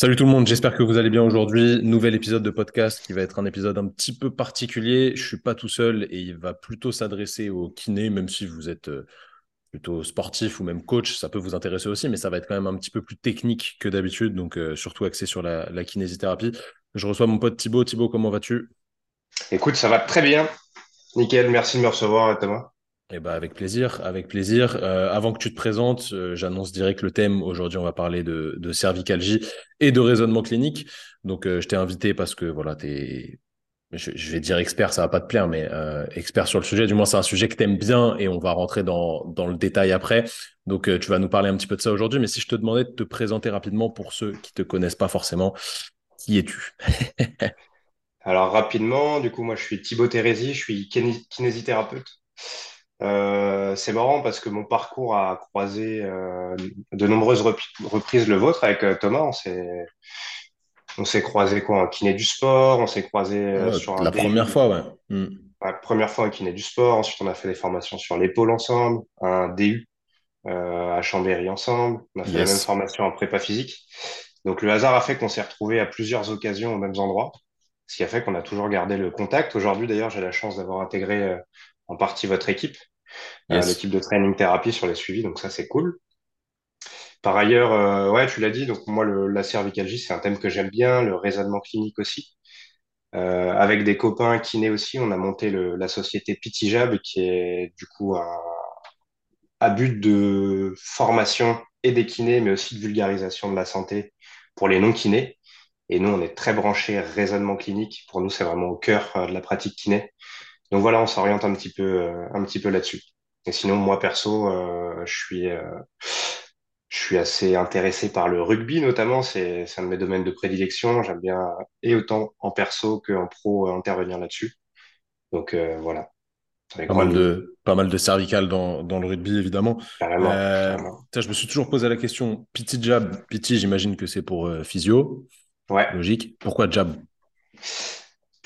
Salut tout le monde, j'espère que vous allez bien aujourd'hui. Nouvel épisode de podcast qui va être un épisode un petit peu particulier. Je suis pas tout seul et il va plutôt s'adresser aux kinés, même si vous êtes euh, plutôt sportif ou même coach, ça peut vous intéresser aussi, mais ça va être quand même un petit peu plus technique que d'habitude, donc euh, surtout axé sur la, la kinésithérapie. Je reçois mon pote Thibaut. Thibaut, comment vas-tu? Écoute, ça va très bien. Nickel, merci de me recevoir, Thomas. Eh ben, avec plaisir, avec plaisir. Euh, avant que tu te présentes, euh, j'annonce direct le thème. Aujourd'hui, on va parler de, cervicalgie et de raisonnement clinique. Donc, euh, je t'ai invité parce que voilà, t'es, je, vais dire expert, ça va pas te plaire, mais expert sur le sujet. Du moins, c'est un sujet que t'aimes bien et on va rentrer dans, dans le détail après. Donc, tu vas nous parler un petit peu de ça aujourd'hui. Mais si je te demandais de te présenter rapidement pour ceux qui te connaissent pas forcément, qui es-tu? Alors, rapidement, du coup, moi, je suis Thibaut Térési, je suis kiné- kinésithérapeute. Euh, c'est marrant parce que mon parcours a croisé euh, de nombreuses rep- reprises le vôtre avec euh, Thomas. On s'est, on s'est croisé quoi, en kiné du sport, on s'est croisé Ouais, sur un la première DU, fois, ouais. Hmm. la première fois en kiné du sport. Ensuite, on a fait des formations sur l'épaule ensemble, un DU à Chambéry ensemble. On a fait la même formation en prépa physique. Donc, le hasard a fait qu'on s'est retrouvés à plusieurs occasions aux mêmes endroits. ce qui a fait qu'on a toujours gardé le contact. Aujourd'hui, d'ailleurs, j'ai la chance d'avoir intégré en partie votre équipe, euh, l'équipe de training thérapie sur les suivis, donc ça, c'est cool. Par ailleurs, euh, ouais, tu l'as dit, donc moi, le, la cervicalgie, c'est un thème que j'aime bien, le raisonnement clinique aussi. Euh, avec des copains kinés aussi, on a monté le, la société Pitijab, qui est du coup un, à but de formation et des kinés, mais aussi de vulgarisation de la santé pour les non-kinés. Et nous, on est très branchés raisonnement clinique. Pour nous, c'est vraiment au cœur euh, de la pratique kiné. Donc voilà, on s'oriente un petit peu, euh, un petit peu là-dessus. Et sinon, moi perso, euh, je suis, euh, je suis assez intéressé par le rugby notamment. C'est, un de mes domaines de prédilection. J'aime bien, et autant en perso qu'en pro, intervenir là-dessus. Donc euh, voilà, Pas mal de, pas mal de cervical dans, dans le rugby, évidemment. Carrément, Euh, je me suis toujours posé la question, PT jab, PT, j'imagine que c'est pour euh, physio, Ouais, logique. Pourquoi jab?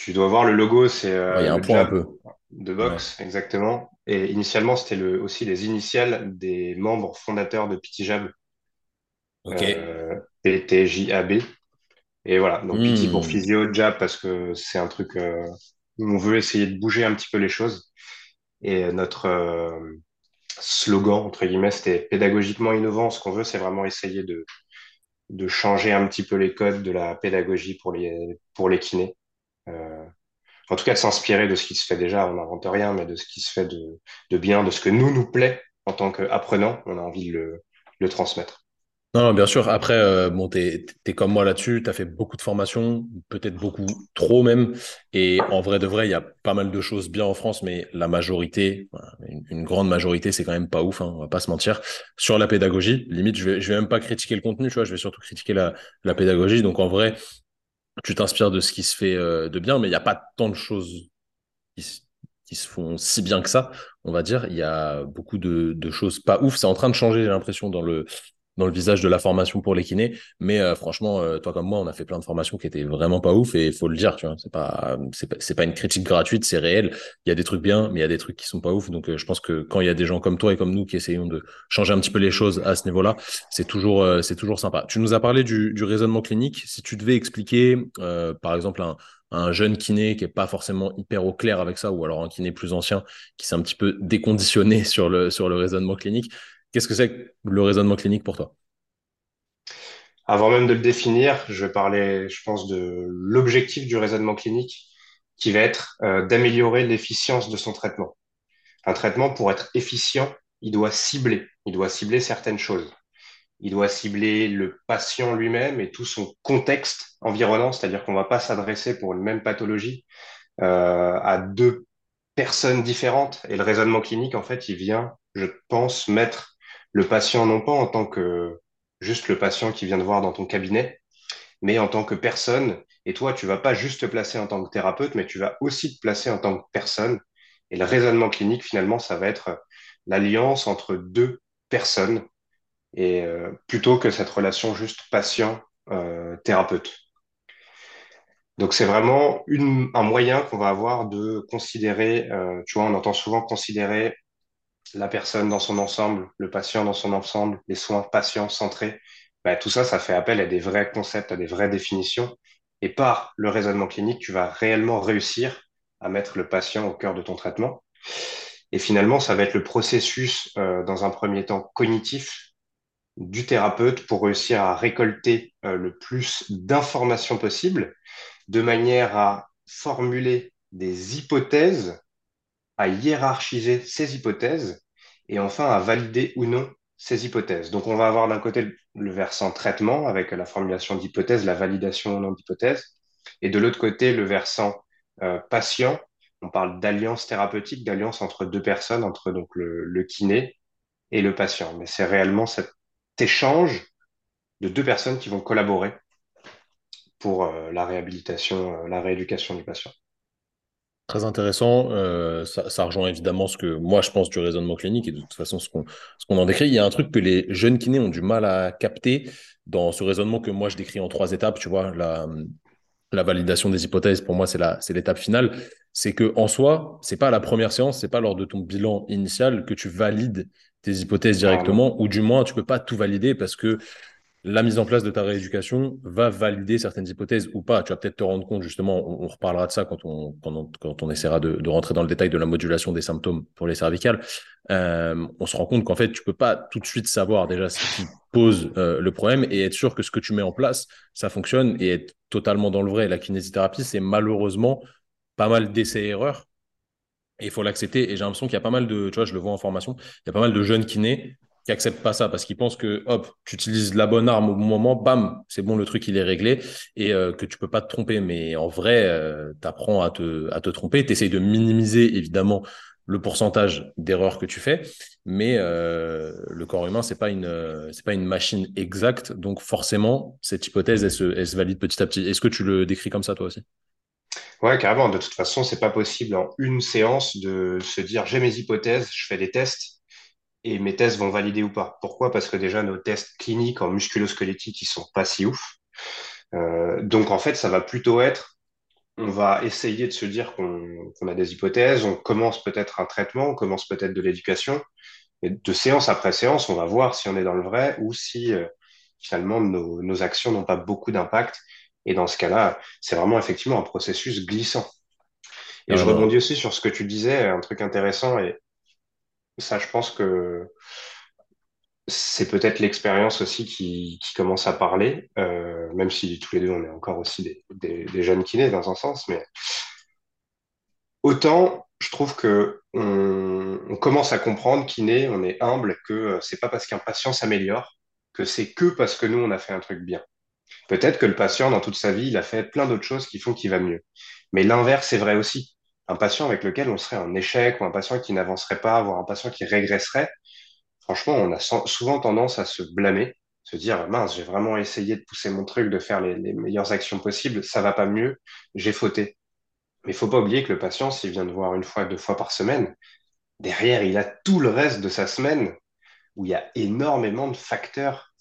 Tu dois voir le logo, c'est euh, un point un peu. de Ouais. boxe, exactement. Et initialement, c'était le, aussi les initiales des membres fondateurs de Petit Jab, Ok. euh, PTJAB. Et voilà, donc PT pour physio, jab parce que c'est un truc euh, où on veut essayer de bouger un petit peu les choses. Et notre euh, slogan, entre guillemets, c'était pédagogiquement innovant. Ce qu'on veut, c'est vraiment essayer de, de changer un petit peu les codes de la pédagogie pour les, pour les kinés. Euh, en tout cas, de s'inspirer de ce qui se fait déjà. On n'invente rien, mais de ce qui se fait de, bien, de ce que nous nous plaît en tant qu'apprenants. On a envie de le, transmettre. Non, bien sûr. Après, euh, bon, t'es, t'es comme moi là-dessus. T'as fait beaucoup de formations, peut-être beaucoup trop même. Et en vrai de vrai, il y a pas mal de choses bien en France, mais la majorité, une, grande majorité, c'est quand même pas ouf, hein, on va pas se mentir. Sur la pédagogie, limite, je vais, vais même pas critiquer le contenu, tu vois, je vais surtout critiquer la pédagogie. Donc en vrai, tu t'inspires de ce qui se fait euh, de bien, mais il n'y a pas tant de choses qui, se- font si bien que ça, on va dire. Il y a beaucoup de choses pas ouf. C'est en train de changer, j'ai l'impression, dans le, dans le visage de la formation pour les kinés. Mais euh, franchement, euh, toi comme moi, on a fait plein de formations qui étaient vraiment pas ouf et il faut le dire, tu vois. C'est pas, une critique gratuite, c'est réel. Il y a des trucs bien, mais il y a des trucs qui sont pas ouf. Donc euh, je pense que quand il y a des gens comme toi et comme nous qui essayons de changer un petit peu les choses à ce niveau-là, c'est toujours, c'est toujours sympa. Tu nous as parlé du, raisonnement clinique. Si tu devais expliquer, par exemple, un, un jeune kiné qui est pas forcément hyper au clair avec ça, ou alors un kiné plus ancien qui s'est un petit peu déconditionné sur le, sur le raisonnement clinique, qu'est-ce que c'est le raisonnement clinique pour toi? Avant même de le définir, je vais parler, je pense, de l'objectif du raisonnement clinique qui va être euh, d'améliorer l'efficience de son traitement. Un traitement, pour être efficient, il doit cibler. Il doit cibler certaines choses. Il doit cibler le patient lui-même et tout son contexte environnant, c'est-à-dire qu'on ne va pas s'adresser pour une même pathologie euh, à deux personnes différentes. Et le raisonnement clinique, en fait, il vient, je pense, mettre le patient non pas en tant que juste le patient qui vient de voir dans ton cabinet, mais en tant que personne. Et toi, tu vas pas juste te placer en tant que thérapeute, mais tu vas aussi te placer en tant que personne. Et le raisonnement clinique, finalement, ça va être l'alliance entre deux personnes et euh, plutôt que cette relation juste patient-thérapeute. Donc c'est vraiment une, un moyen qu'on va avoir de considérer, euh, tu vois, on entend souvent considérer la personne dans son ensemble, le patient dans son ensemble, les soins patients centrés. bah, tout ça, ça fait appel à des vrais concepts, à des vraies définitions. Et par le raisonnement clinique, tu vas réellement réussir à mettre le patient au cœur de ton traitement. Et finalement, ça va être le processus, euh, dans un premier temps, cognitif du thérapeute pour réussir à récolter euh, le plus d'informations possible, de manière à formuler des hypothèses, à hiérarchiser ces hypothèses, et enfin à valider ou non ces hypothèses. Donc on va avoir d'un côté le versant traitement avec la formulation d'hypothèses, la validation ou non d'hypothèses, et de l'autre côté le versant euh, patient. On parle d'alliance thérapeutique, d'alliance entre deux personnes, entre donc le, le kiné et le patient. Mais c'est réellement cet échange de deux personnes qui vont collaborer pour euh, la réhabilitation, euh, la rééducation du patient. Très intéressant. Euh, ça, ça, rejoint évidemment ce que moi je pense du raisonnement clinique et de toute façon ce qu'on ce qu'on en décrit. Il y a un truc que les jeunes kinés ont du mal à capter dans ce raisonnement que moi je décris en trois étapes. Tu vois, la, la validation des hypothèses, pour moi, c'est la, c'est l'étape finale. C'est que en soi, c'est pas la première séance, c'est pas lors de ton bilan initial que tu valides tes hypothèses directement, ou du moins tu peux pas tout valider parce que la mise en place de ta rééducation va valider certaines hypothèses ou pas. Tu vas peut-être te rendre compte, justement, on, reparlera de ça quand on, quand on, essaiera de, de, rentrer dans le détail de la modulation des symptômes pour les cervicales. Euh, on se rend compte qu'en fait, tu peux pas tout de suite savoir déjà ce qui pose euh, le problème et être sûr que ce que tu mets en place, ça fonctionne et être totalement dans le vrai. La kinésithérapie, c'est malheureusement pas mal d'essais-erreurs. Et il faut l'accepter. Et j'ai l'impression qu'il y a pas mal de, tu vois, je le vois en formation, il y a pas mal de jeunes kinés qui acceptent pas ça parce qu'ils pensent que hop, tu utilises la bonne arme au bon moment, bam, c'est bon, le truc il est réglé et euh, que tu peux pas te tromper. Mais en vrai, euh, tu apprends à te, à te tromper, tu essayes de minimiser évidemment le pourcentage d'erreurs que tu fais, mais euh, le corps humain c'est pas une c'est pas une machine exacte, donc forcément cette hypothèse elle se, valide petit à petit. Est-ce que tu le décris comme ça toi aussi? Ouais, carrément. De toute façon, c'est pas possible en une séance de se dire j'ai mes hypothèses, je fais des tests et mes tests vont valider ou pas. Pourquoi? Parce que déjà, nos tests cliniques en musculosquelettique, ils sont pas si ouf. Euh, donc, en fait, ça va plutôt être, on va essayer de se dire qu'on a des hypothèses, on commence peut-être un traitement, on commence peut-être de l'éducation. Et de séance après séance, on va voir si on est dans le vrai ou si euh, finalement nos, nos actions n'ont pas beaucoup d'impact. Et dans ce cas-là, c'est vraiment effectivement un processus glissant. Et je rebondis aussi sur ce que tu disais, un truc intéressant, et ça, je pense que c'est peut-être l'expérience aussi qui, commence à parler, euh, même si tous les deux, on est encore aussi des, jeunes kinés dans un sens, mais autant je trouve que on, commence à comprendre kiné, on est humble, que c'est pas parce qu'un patient s'améliore que c'est que parce que nous, on a fait un truc bien. Peut-être que le patient, dans toute sa vie, il a fait plein d'autres choses qui font qu'il va mieux. Mais l'inverse est vrai aussi un patient avec lequel on serait en échec ou un patient qui n'avancerait pas, voire un patient qui régresserait, franchement, on a souvent tendance à se blâmer, se dire mince, j'ai vraiment essayé de pousser mon truc, de faire les, meilleures actions possibles, ça va pas mieux, j'ai fauté. Mais il faut pas oublier que le patient, s'il vient de voir une fois, deux fois par semaine, derrière, il a tout le reste de sa semaine où il y a énormément de facteurs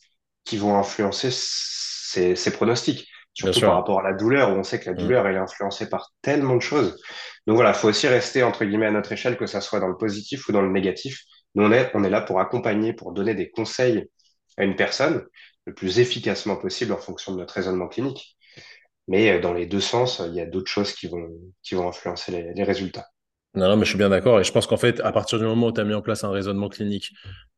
qui vont influencer ses pronostics surtout par rapport à la douleur, où on sait que la mm. douleur, elle est influencée par tellement de choses. Donc voilà, il faut aussi rester, entre guillemets, à notre échelle, que ça soit dans le positif ou dans le négatif. Nous, on est, on est là pour accompagner, pour donner des conseils à une personne le plus efficacement possible en fonction de notre raisonnement clinique. Mais euh, dans les deux sens, il y a d'autres choses qui vont, qui vont influencer les, les résultats. Non, non, mais je suis bien d'accord. Et je pense qu'en fait, à partir du moment où tu as mis en place un raisonnement clinique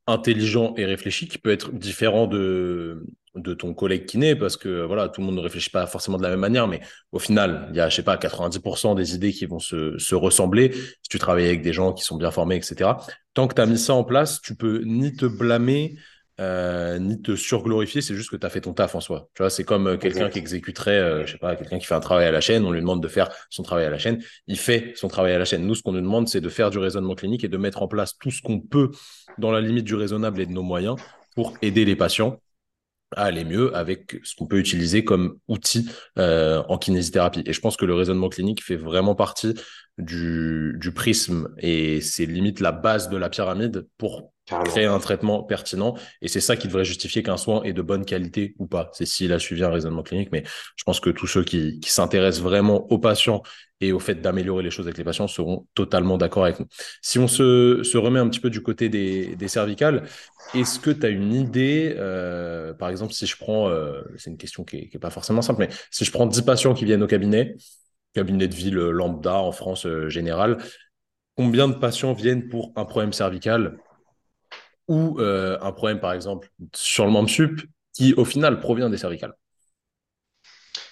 intelligent et réfléchi, qui peut être différent de, de ton collègue kiné, parce que voilà, tout le monde ne réfléchit pas forcément de la même manière, mais au final, il y a, je sais pas, 90% des idées qui vont se, se ressembler si tu travailles avec des gens qui sont bien formés, etc. Tant que tu as mis ça en place, tu peux ni te blâmer, euh, ni te surglorifier, c'est juste que tu as fait ton taf en soi. Tu vois, c'est comme euh, quelqu'un qui exécuterait, euh, je sais pas, quelqu'un qui fait un travail à la chaîne, on lui demande de faire son travail à la chaîne, il fait son travail à la chaîne. Nous, ce qu'on nous demande, c'est de faire du raisonnement clinique et de mettre en place tout ce qu'on peut dans la limite du raisonnable et de nos moyens pour aider les patients à aller mieux avec ce qu'on peut utiliser comme outil euh, en kinésithérapie. Et je pense que le raisonnement clinique fait vraiment partie du, du prisme et c'est limite la base de la pyramide pour créer un traitement pertinent. Et c'est ça qui devrait justifier qu'un soin est de bonne qualité ou pas. C'est s'il a suivi un raisonnement clinique. Mais je pense que tous ceux qui, qui s'intéressent vraiment aux patients et au fait d'améliorer les choses avec les patients seront totalement d'accord avec nous. Si on se, se, remet un petit peu du côté des, des cervicales, est-ce que tu as une idée, euh, par exemple, si je prends, euh, c'est une question qui n'est pas forcément simple, mais si je prends 10 patients qui viennent au cabinet, cabinet de ville lambda en France euh, générale, combien de patients viennent pour un problème cervical ou euh, un problème, par exemple, sur le membre sup qui, au final, provient des cervicales?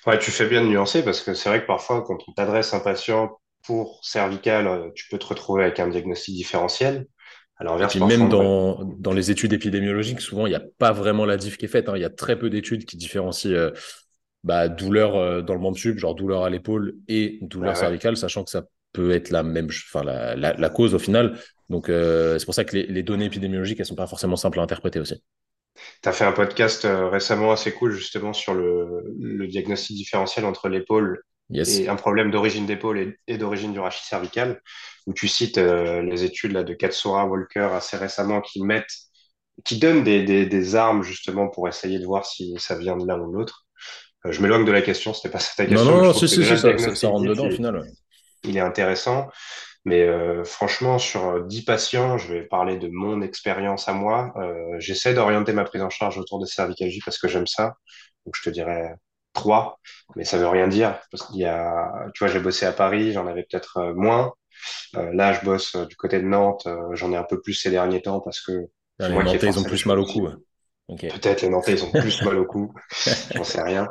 Ouais, tu fais bien de nuancer parce que c'est vrai que parfois, quand on t'adresse un patient pour cervical, euh, tu peux te retrouver avec un diagnostic différentiel. Alors, Et puis même dans, dans, les études épidémiologiques, souvent, il n'y a pas vraiment la diff qui est faite. Hein. Il y a très peu d'études qui différencient euh, bah, douleur dans le membre sub, genre douleur à l'épaule et douleur cervicale, sachant que ça peut être la même, enfin la, la, la cause au final. Donc euh, c'est pour ça que les, les, données épidémiologiques, elles sont pas forcément simples à interpréter aussi. Tu as fait un podcast euh, récemment assez cool justement sur le, le diagnostic différentiel entre l'épaule et un problème d'origine d'épaule et, et d'origine du rachis cervical, où tu cites euh, les études là, de Katsura, Walker assez récemment qui mettent, qui donnent des, des, des, armes justement pour essayer de voir si ça vient de l'un ou de l'autre. Euh, je m'éloigne de la question, c'était pas ça ta question. Non, non, non, si, si, si, ça, ça, rentre dedans au final. Ouais il est intéressant. Mais euh, franchement, sur 10 patients, je vais parler de mon expérience à moi. Euh, J'essaie d'orienter ma prise en charge autour de cervicalgie parce que j'aime ça. Donc je te dirais 3, mais ça veut rien dire. Parce qu'il y a, tu vois, j'ai bossé à Paris, j'en avais peut-être euh, moins. Euh, là, je bosse euh, du côté de Nantes, j'en ai un peu plus ces derniers temps parce que les Nantais, ils ont plus mal au cou. Peut-être les Nantais, ils ont plus mal au cou. J'en sais rien.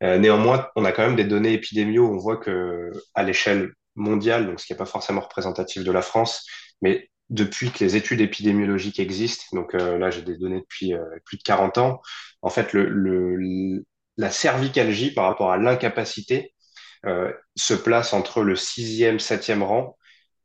néanmoins, on a quand même des données épidémiaux. On voit que à l'échelle mondiale, donc ce qui n'est pas forcément représentatif de la France, mais depuis que les études épidémiologiques existent, donc euh, là j'ai des données depuis euh, plus de 40 ans, en fait le, le la cervicalgie par rapport à l'incapacité euh, se place entre le sixième, septième rang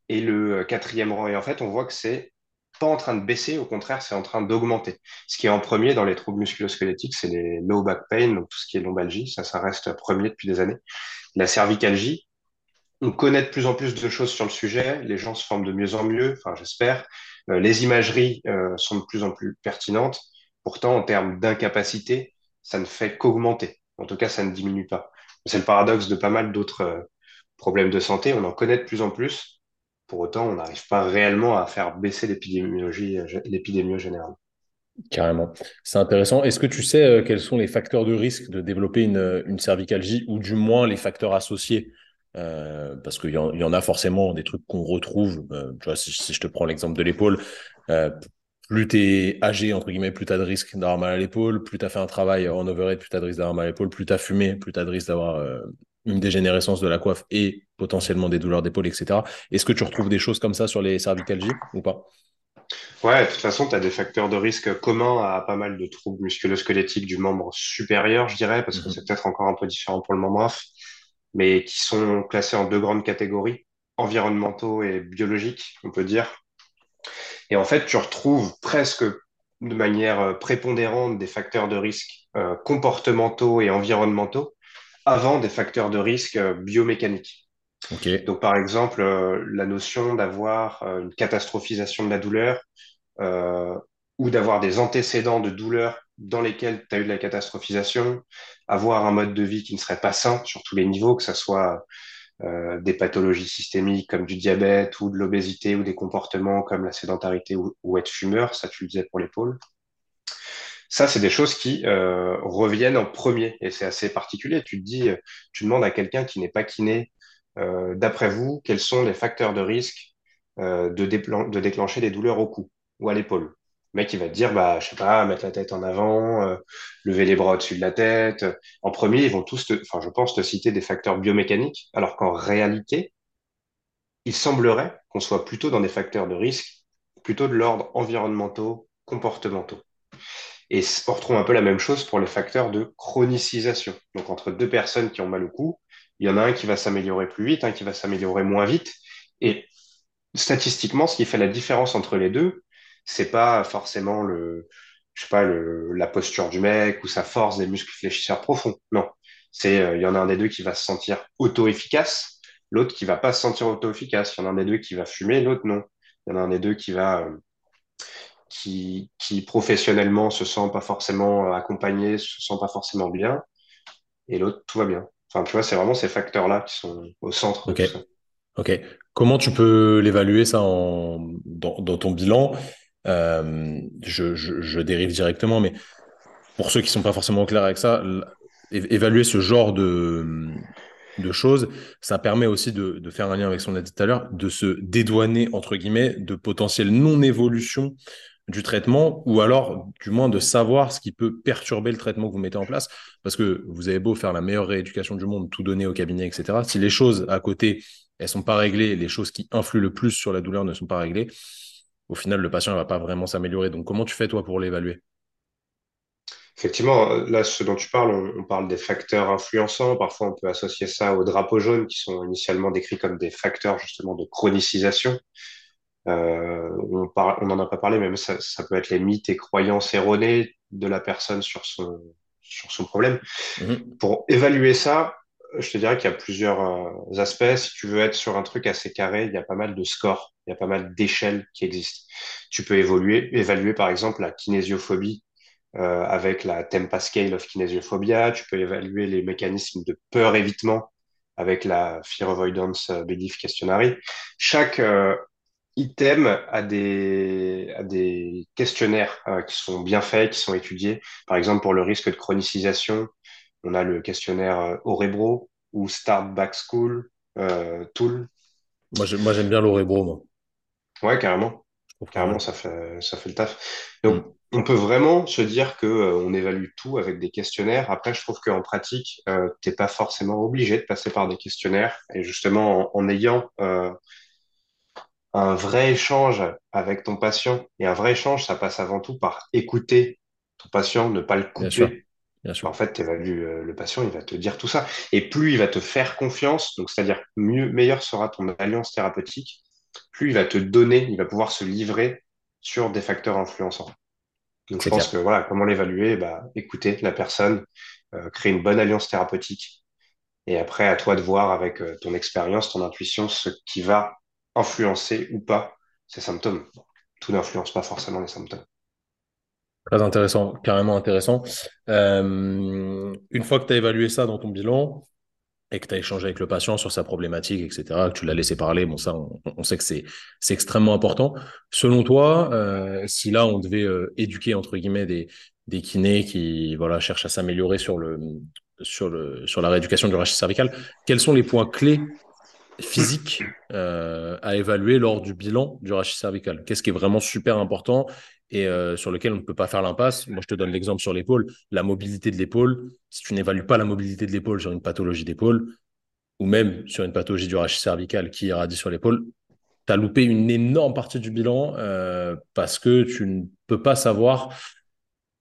et le quatrième rang. Et en fait, on voit que c'est pas en train de baisser, au contraire, c'est en train d'augmenter. Ce qui est en premier dans les troubles musculosquelettiques, c'est les low back pain, donc tout ce qui est lombalgie, ça, ça reste premier depuis des années. La cervicalgie, on connaît de plus en plus de choses sur le sujet, les gens se forment de mieux en mieux, enfin j'espère. Euh, les imageries euh, sont de plus en plus pertinentes. Pourtant, en termes d'incapacité, ça ne fait qu'augmenter. En tout cas, ça ne diminue pas. C'est le paradoxe de pas mal d'autres euh, problèmes de santé. On en connaît de plus en plus. Pour autant, on n'arrive pas réellement à faire baisser l'épidémiologie, l'épidémie générale. Carrément. C'est intéressant. Est-ce que tu sais quels sont les facteurs de risque de développer une, cervicalgie ou du moins les facteurs associés? Euh, parce qu'il y, en a forcément des trucs qu'on retrouve. Euh, si, je te prends l'exemple de l'épaule, euh, plus tu es âgé, entre guillemets, plus tu as de risque d'avoir mal à l'épaule, plus tu as fait un travail en overhead, plus tu as de risque d'avoir mal à l'épaule, plus tu as fumé, plus tu as de risque d'avoir euh, une dégénérescence de la coiffe et potentiellement des douleurs d'épaule, etc. Est-ce que tu retrouves des choses comme ça sur les cervicalgies ou pas? Ouais, de toute façon, tu as des facteurs de risque communs à pas mal de troubles musculo-squelettiques du membre supérieur, je dirais, parce que -hmm. c'est peut-être encore un peu différent pour le membre inférieur mais qui sont classés en deux grandes catégories, environnementaux et biologiques, on peut dire. Et en fait, tu retrouves presque de manière euh, prépondérante des facteurs de risque euh, comportementaux et environnementaux avant des facteurs de risque euh, biomécaniques. Okay. Donc, par exemple, euh, la notion d'avoir une catastrophisation de la douleur ou d'avoir des antécédents de douleur dans lesquels tu as eu de la catastrophisation, avoir un mode de vie qui ne serait pas sain sur tous les niveaux, que ce soit euh, des pathologies systémiques comme du diabète ou de l'obésité ou des comportements comme la sédentarité ou, être fumeur, ça tu le disais pour l'épaule. Ça, c'est des choses qui euh, reviennent en premier et c'est assez particulier. Tu te dis, tu demandes à quelqu'un qui n'est pas kiné, euh, d'après vous, quels sont les facteurs de risque euh, de déclencher des douleurs au cou ou à l'épaule? Mec, il va te dire, bah, je sais pas, mettre la tête en avant, euh, lever les bras au-dessus de la tête. En premier, ils vont tous, te, enfin, je pense, te citer des facteurs biomécaniques, alors qu'en réalité, il semblerait qu'on soit plutôt dans des facteurs de risque, plutôt de l'ordre environnementaux, comportementaux. Et on retrouve un peu la même chose pour les facteurs de chronicisation. Donc, entre deux personnes qui ont mal au cou, il y en a un qui va s'améliorer plus vite, un qui va s'améliorer moins vite. Et statistiquement, ce qui fait la différence entre les deux, c'est pas forcément le, je sais pas, le, la posture du mec ou sa force des muscles fléchisseurs profonds. Non. C'est, euh, il y en a un des deux qui va se sentir auto-efficace, l'autre qui va pas se sentir auto-efficace. Il y en a un des deux qui va fumer, l'autre non. Il y en a un des deux qui va, euh, qui, qui professionnellement se sent pas forcément accompagné, se sent pas forcément bien, et l'autre, tout va bien. Enfin, tu vois, c'est vraiment ces facteurs-là qui sont au centre Ok. de tout ça. Ok. Comment tu peux l'évaluer ça en, dans, dans ton bilan? Euh, je, dérive directement, mais pour ceux qui sont pas forcément au clair avec ça, évaluer ce genre de, choses, ça permet aussi de, de faire un lien avec ce qu'on a dit tout à l'heure, de se dédouaner, entre guillemets, de potentielles non-évolution du traitement, ou alors du moins de savoir ce qui peut perturber le traitement que vous mettez en place. Parce que vous avez beau faire la meilleure rééducation du monde, tout donner au cabinet, etc. Si les choses à côté, elles sont pas réglées, les choses qui influent le plus sur la douleur ne sont pas réglées, au final, le patient ne va pas vraiment s'améliorer. Donc, comment tu fais, toi, pour l'évaluer? Effectivement, là, ce dont tu parles, on, on parle des facteurs influençants. Parfois, on peut associer ça aux drapeaux jaunes qui sont initialement décrits comme des facteurs justement de chronicisation. Euh, on n'en a pas parlé, mais même ça, ça peut être les mythes et croyances erronées de la personne sur son, sur son problème. Mhm. Pour évaluer ça, je te dirais qu'il y a plusieurs euh, aspects. Si tu veux être sur un truc assez carré, il y a pas mal de scores, il y a pas mal d'échelles qui existent. Tu peux évoluer, évaluer par exemple la kinésiophobie euh, avec la Tempa Scale of Kinesiophobia. Tu peux évaluer les mécanismes de peur-évitement avec la Fear Avoidance Belief Questionary. Chaque euh, item a des, questionnaires euh, qui sont bien faits, qui sont étudiés. Par exemple, pour le risque de chronicisation, on a le questionnaire euh, Orebro ou Start Back School, euh, Tool. Moi, j'ai- moi, j'aime bien l'Orebro, moi. Ouais, carrément. Carrément, ça fait, ça fait le taf. Donc, Mm. on peut vraiment se dire que euh, on évalue tout avec des questionnaires. Après, je trouve qu'en pratique, euh, t'es pas forcément obligé de passer par des questionnaires. Et justement, en, en ayant euh, un vrai échange avec ton patient, et un vrai échange, ça passe avant tout par écouter ton patient, ne pas le Bien sûr, En fait, tu évalues euh, le patient, il va te dire tout ça. Et plus il va te faire confiance, donc c'est-à-dire mieux, meilleure sera ton alliance thérapeutique, plus il va te donner, il va pouvoir se livrer sur des facteurs influençants. Donc je pense clair. que voilà, comment l'évaluer? Bah, écouter la personne, euh, créer une bonne alliance thérapeutique, et après à toi de voir avec euh, ton expérience, ton intuition, ce qui va influencer ou pas ces symptômes. Tout n'influence pas forcément les symptômes. Très intéressant, carrément intéressant. Euh, une fois que tu as évalué ça dans ton bilan et que tu as échangé avec le patient sur sa problématique, etc., que tu l'as laissé parler, bon, ça, on, sait que c'est, c'est extrêmement important. Selon toi, euh, si là, on devait euh, éduquer, entre guillemets, des, des kinés qui voilà, cherchent à s'améliorer sur le, sur le, sur la rééducation du rachis cervical, quels sont les points clés physiques à évaluer lors du bilan du rachis cervical? Qu'est-ce qui est vraiment super important et euh, sur lequel on ne peut pas faire l'impasse Moi, je te donne l'exemple sur l'épaule. La mobilité de l'épaule, si tu n'évalues pas la mobilité de l'épaule sur une pathologie d'épaule, ou même sur une pathologie du rachis cervical qui irradie sur l'épaule, tu as loupé une énorme partie du bilan euh, parce que tu ne peux pas savoir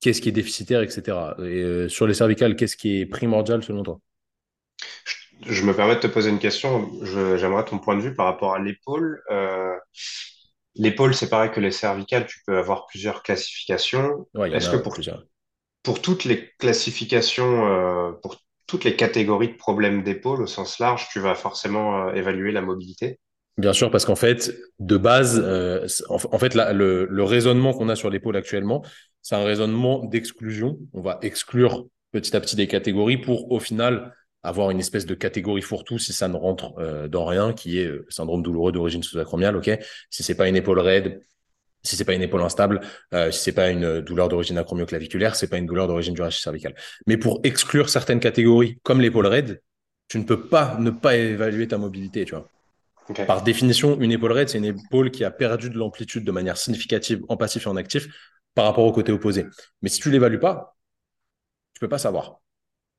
qu'est-ce qui est déficitaire, etc. Et euh, sur les cervicales, qu'est-ce qui est primordial selon toi? Je me permets de te poser une question. J'aimerais ton point de vue par rapport à l'épaule. L'épaule, c'est pareil que les cervicales, tu peux avoir plusieurs classifications. Ouais, Est-ce que pour, plusieurs. pour toutes les classifications, euh, pour toutes les catégories de problèmes d'épaule au sens large, tu vas forcément euh, évaluer la mobilité? Bien sûr, parce qu'en fait, de base, euh, en, en fait, le, le raisonnement qu'on a sur l'épaule actuellement, c'est un raisonnement d'exclusion. On va exclure petit à petit des catégories pour, au final, avoir une espèce de catégorie fourre-tout si ça ne rentre euh, dans rien, qui est euh, syndrome douloureux d'origine sous-acromiale, ok? Si c'est pas une épaule raide, si c'est pas une épaule instable, euh, si c'est pas une douleur d'origine acromioclaviculaire, c'est pas une douleur d'origine du rachis cervical. Mais pour exclure certaines catégories, comme l'épaule raide, tu ne peux pas ne pas évaluer ta mobilité, tu vois. Par définition, une épaule raide, c'est une épaule qui a perdu de l'amplitude de manière significative en passif et en actif par rapport au côté opposé. Mais si tu l'évalues pas, tu peux pas savoir.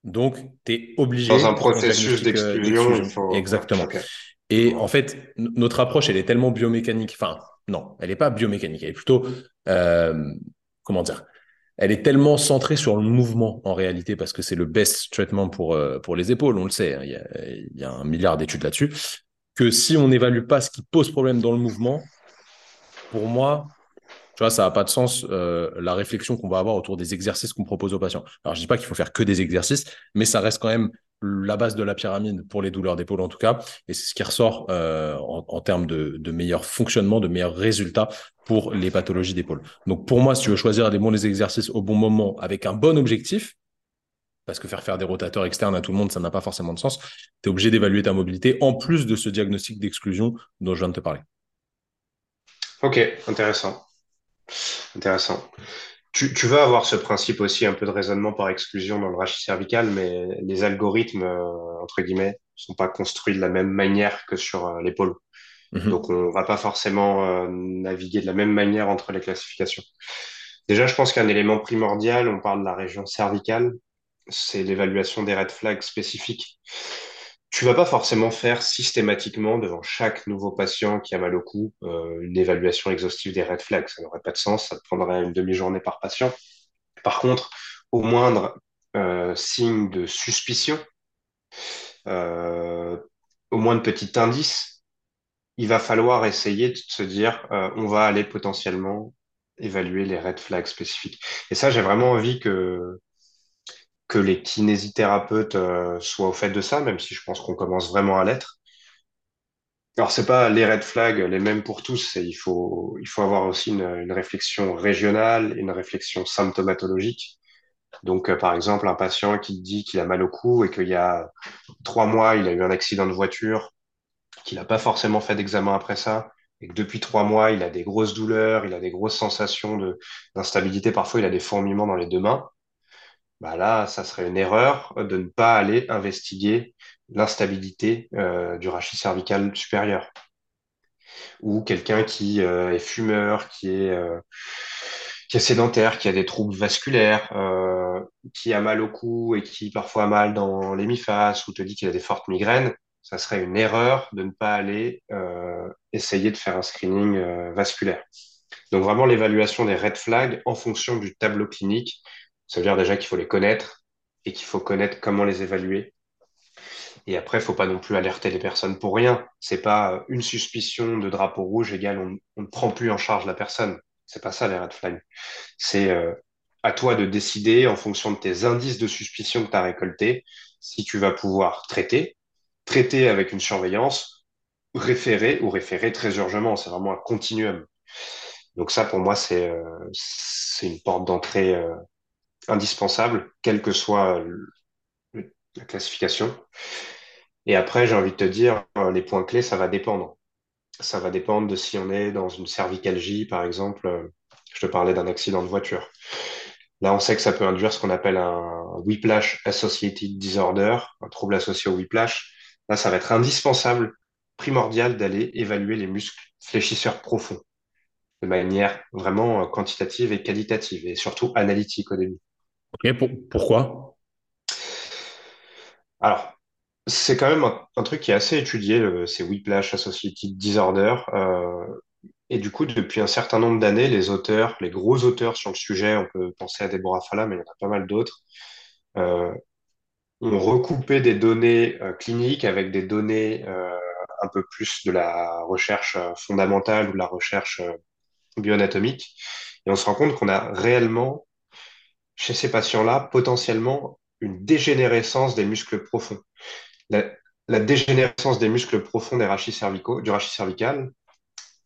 Donc, tu es Dans obligé un pour ton processus euh, d'exclusion, faut. Exactement. Et en fait, notre approche, elle est tellement biomécanique. Enfin, non, elle n'est pas biomécanique. Elle est plutôt, euh, comment dire, elle est tellement centrée sur le mouvement en réalité parce que c'est le best traitement pour, euh, pour les épaules. On le sait, hein, il y a, il y a un milliard d'études là-dessus. Que si on n'évalue pas ce qui pose problème dans le mouvement, pour moi, tu vois, ça n'a pas de sens euh, la réflexion qu'on va avoir autour des exercices qu'on propose aux patients. Alors, je dis pas qu'il faut faire que des exercices, mais ça reste quand même la base de la pyramide pour les douleurs d'épaule en tout cas, et c'est ce qui ressort euh, en, termes de, meilleur fonctionnement, de meilleurs résultats pour les pathologies d'épaule. Donc pour moi, si tu veux choisir des bons exercices au bon moment avec un bon objectif, parce que faire faire des rotateurs externes à tout le monde, ça n'a pas forcément de sens, tu es obligé d'évaluer ta mobilité en plus de ce diagnostic d'exclusion dont je viens de te parler. Ok, intéressant. Intéressant. Tu, tu, vas avoir ce principe aussi un peu de raisonnement par exclusion dans le rachis cervical, mais les algorithmes, euh, entre guillemets, sont pas construits de la même manière que sur euh, l'épaule. Mhm. Donc, on va pas forcément euh, naviguer de la même manière entre les classifications. Déjà, je pense qu'un élément primordial, on parle de la région cervicale, c'est l'évaluation des red flags spécifiques tu vas pas forcément faire systématiquement devant chaque nouveau patient qui a mal au cou euh, une évaluation exhaustive des red flags. Ça n'aurait pas de sens, ça prendrait une demi-journée par patient. Par contre, au moindre euh, signe de suspicion, euh, au moins de petit indice, il va falloir essayer de se dire on va aller potentiellement évaluer les red flags spécifiques. Et ça, j'ai vraiment envie que que les kinésithérapeutes euh, soient au fait de ça, même si je pense qu'on commence vraiment à l'être. Alors, c'est pas les red flags les mêmes pour tous, il faut, il faut avoir aussi une, réflexion régionale, une réflexion symptomatologique. Donc, euh, par exemple, un patient qui dit qu'il a mal au cou et qu'il y a trois mois, il a eu un accident de voiture, qu'il n'a pas forcément fait d'examen après ça, et que depuis trois mois, il a des grosses douleurs, il a des grosses sensations d'instabilité, parfois il a des fourmillements dans les deux mains bah là, ça serait une erreur de ne pas aller investiguer l'instabilité euh, du rachis cervical supérieur. Ou quelqu'un qui euh, est fumeur, qui est, euh, qui est sédentaire, qui a des troubles vasculaires, qui a mal au cou et qui parfois a mal dans l'hémiphase ou te dit qu'il a des fortes migraines, ça serait une erreur de ne pas aller essayer de faire un screening vasculaire. Donc vraiment l'évaluation des red flags en fonction du tableau clinique ça veut dire déjà qu'il faut les connaître et qu'il faut connaître comment les évaluer. Et après, il faut pas non plus alerter les personnes pour rien. C'est pas une suspicion de drapeau rouge égale on, ne prend plus en charge la personne. C'est pas ça les red flags. C'est euh, à toi de décider en fonction de tes indices de suspicion que tu as récoltés si tu vas pouvoir traiter, traiter avec une surveillance, référer ou référer très urgemment. C'est vraiment un continuum. Donc ça, pour moi, c'est euh, une porte d'entrée euh, indispensable, quelle que soit la classification. Et après, j'ai envie de te dire, euh, les points clés, ça va dépendre. Ça va dépendre de si on est dans une cervicalgie, par exemple. Euh, je te parlais d'un accident de voiture. Là, on sait que ça peut induire ce qu'on appelle un whiplash associated disorder, un trouble associé au whiplash. Là, ça va être indispensable, primordial d'aller évaluer les muscles fléchisseurs profonds de manière vraiment euh, quantitative et qualitative et surtout analytique au début. Pourquoi? Alors, c'est quand même un, truc qui est assez étudié, c'est Whiplash Associated Disorder. Euh, et du coup, depuis un certain nombre d'années, les auteurs, les gros auteurs sur le sujet, on peut penser à Deborah Falla, mais il y en a pas mal d'autres, euh, ont recoupé des données euh, cliniques avec des données un peu plus de la recherche fondamentale ou de la recherche bioanatomique. Et on se rend compte qu'on a réellement chez ces patients-là potentiellement une dégénérescence des muscles profonds. La, dégénérescence des muscles profonds du rachis cervical,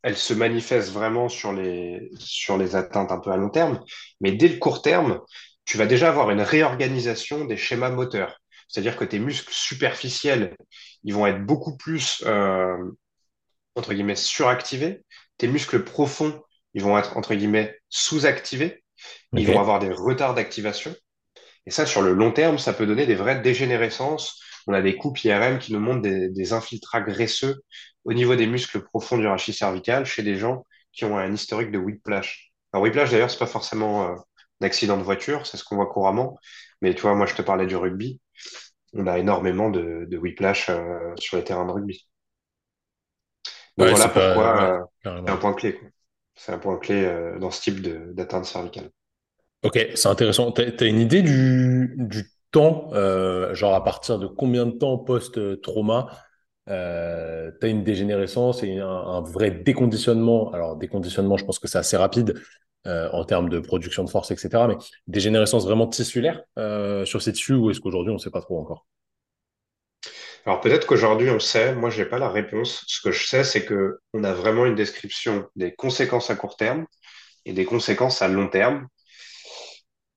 elle se manifeste vraiment sur les, sur les atteintes un peu à long terme, mais dès le court terme, tu vas déjà avoir une réorganisation des schémas moteurs. C'est-à-dire que tes muscles superficiels, ils vont être beaucoup plus, euh, entre guillemets, suractivés. Tes muscles profonds, ils vont être, entre guillemets, sous-activés. Ils vont avoir des retards d'activation. Et ça, sur le long terme, ça peut donner des vraies dégénérescences. On a des coupes IRM qui nous montrent des, infiltrats graisseux au niveau des muscles profonds du rachis cervical chez des gens qui ont un historique de whiplash. Alors, whiplash, d'ailleurs, c'est pas forcément euh, un accident de voiture, c'est ce qu'on voit couramment. Mais tu vois, moi, je te parlais du rugby. On a énormément de, whiplash euh, sur les terrains de rugby. Donc voilà pourquoi euh, c'est un point clé. C'est un point clé euh, dans ce type d'atteinte cervicale. Ok, c'est intéressant. Tu as, une idée du, temps, euh, genre à partir de combien de temps post-trauma euh, tu as une dégénérescence et un, vrai déconditionnement? Alors, déconditionnement, je pense que c'est assez rapide en termes de production de force, etc. Mais dégénérescence vraiment tissulaire sur ces tissus ou est-ce qu'aujourd'hui, on ne sait pas trop encore? Alors peut-être qu'aujourd'hui on sait, moi j'ai pas la réponse. Ce que je sais, c'est que on a vraiment une description des conséquences à court terme et des conséquences à long terme.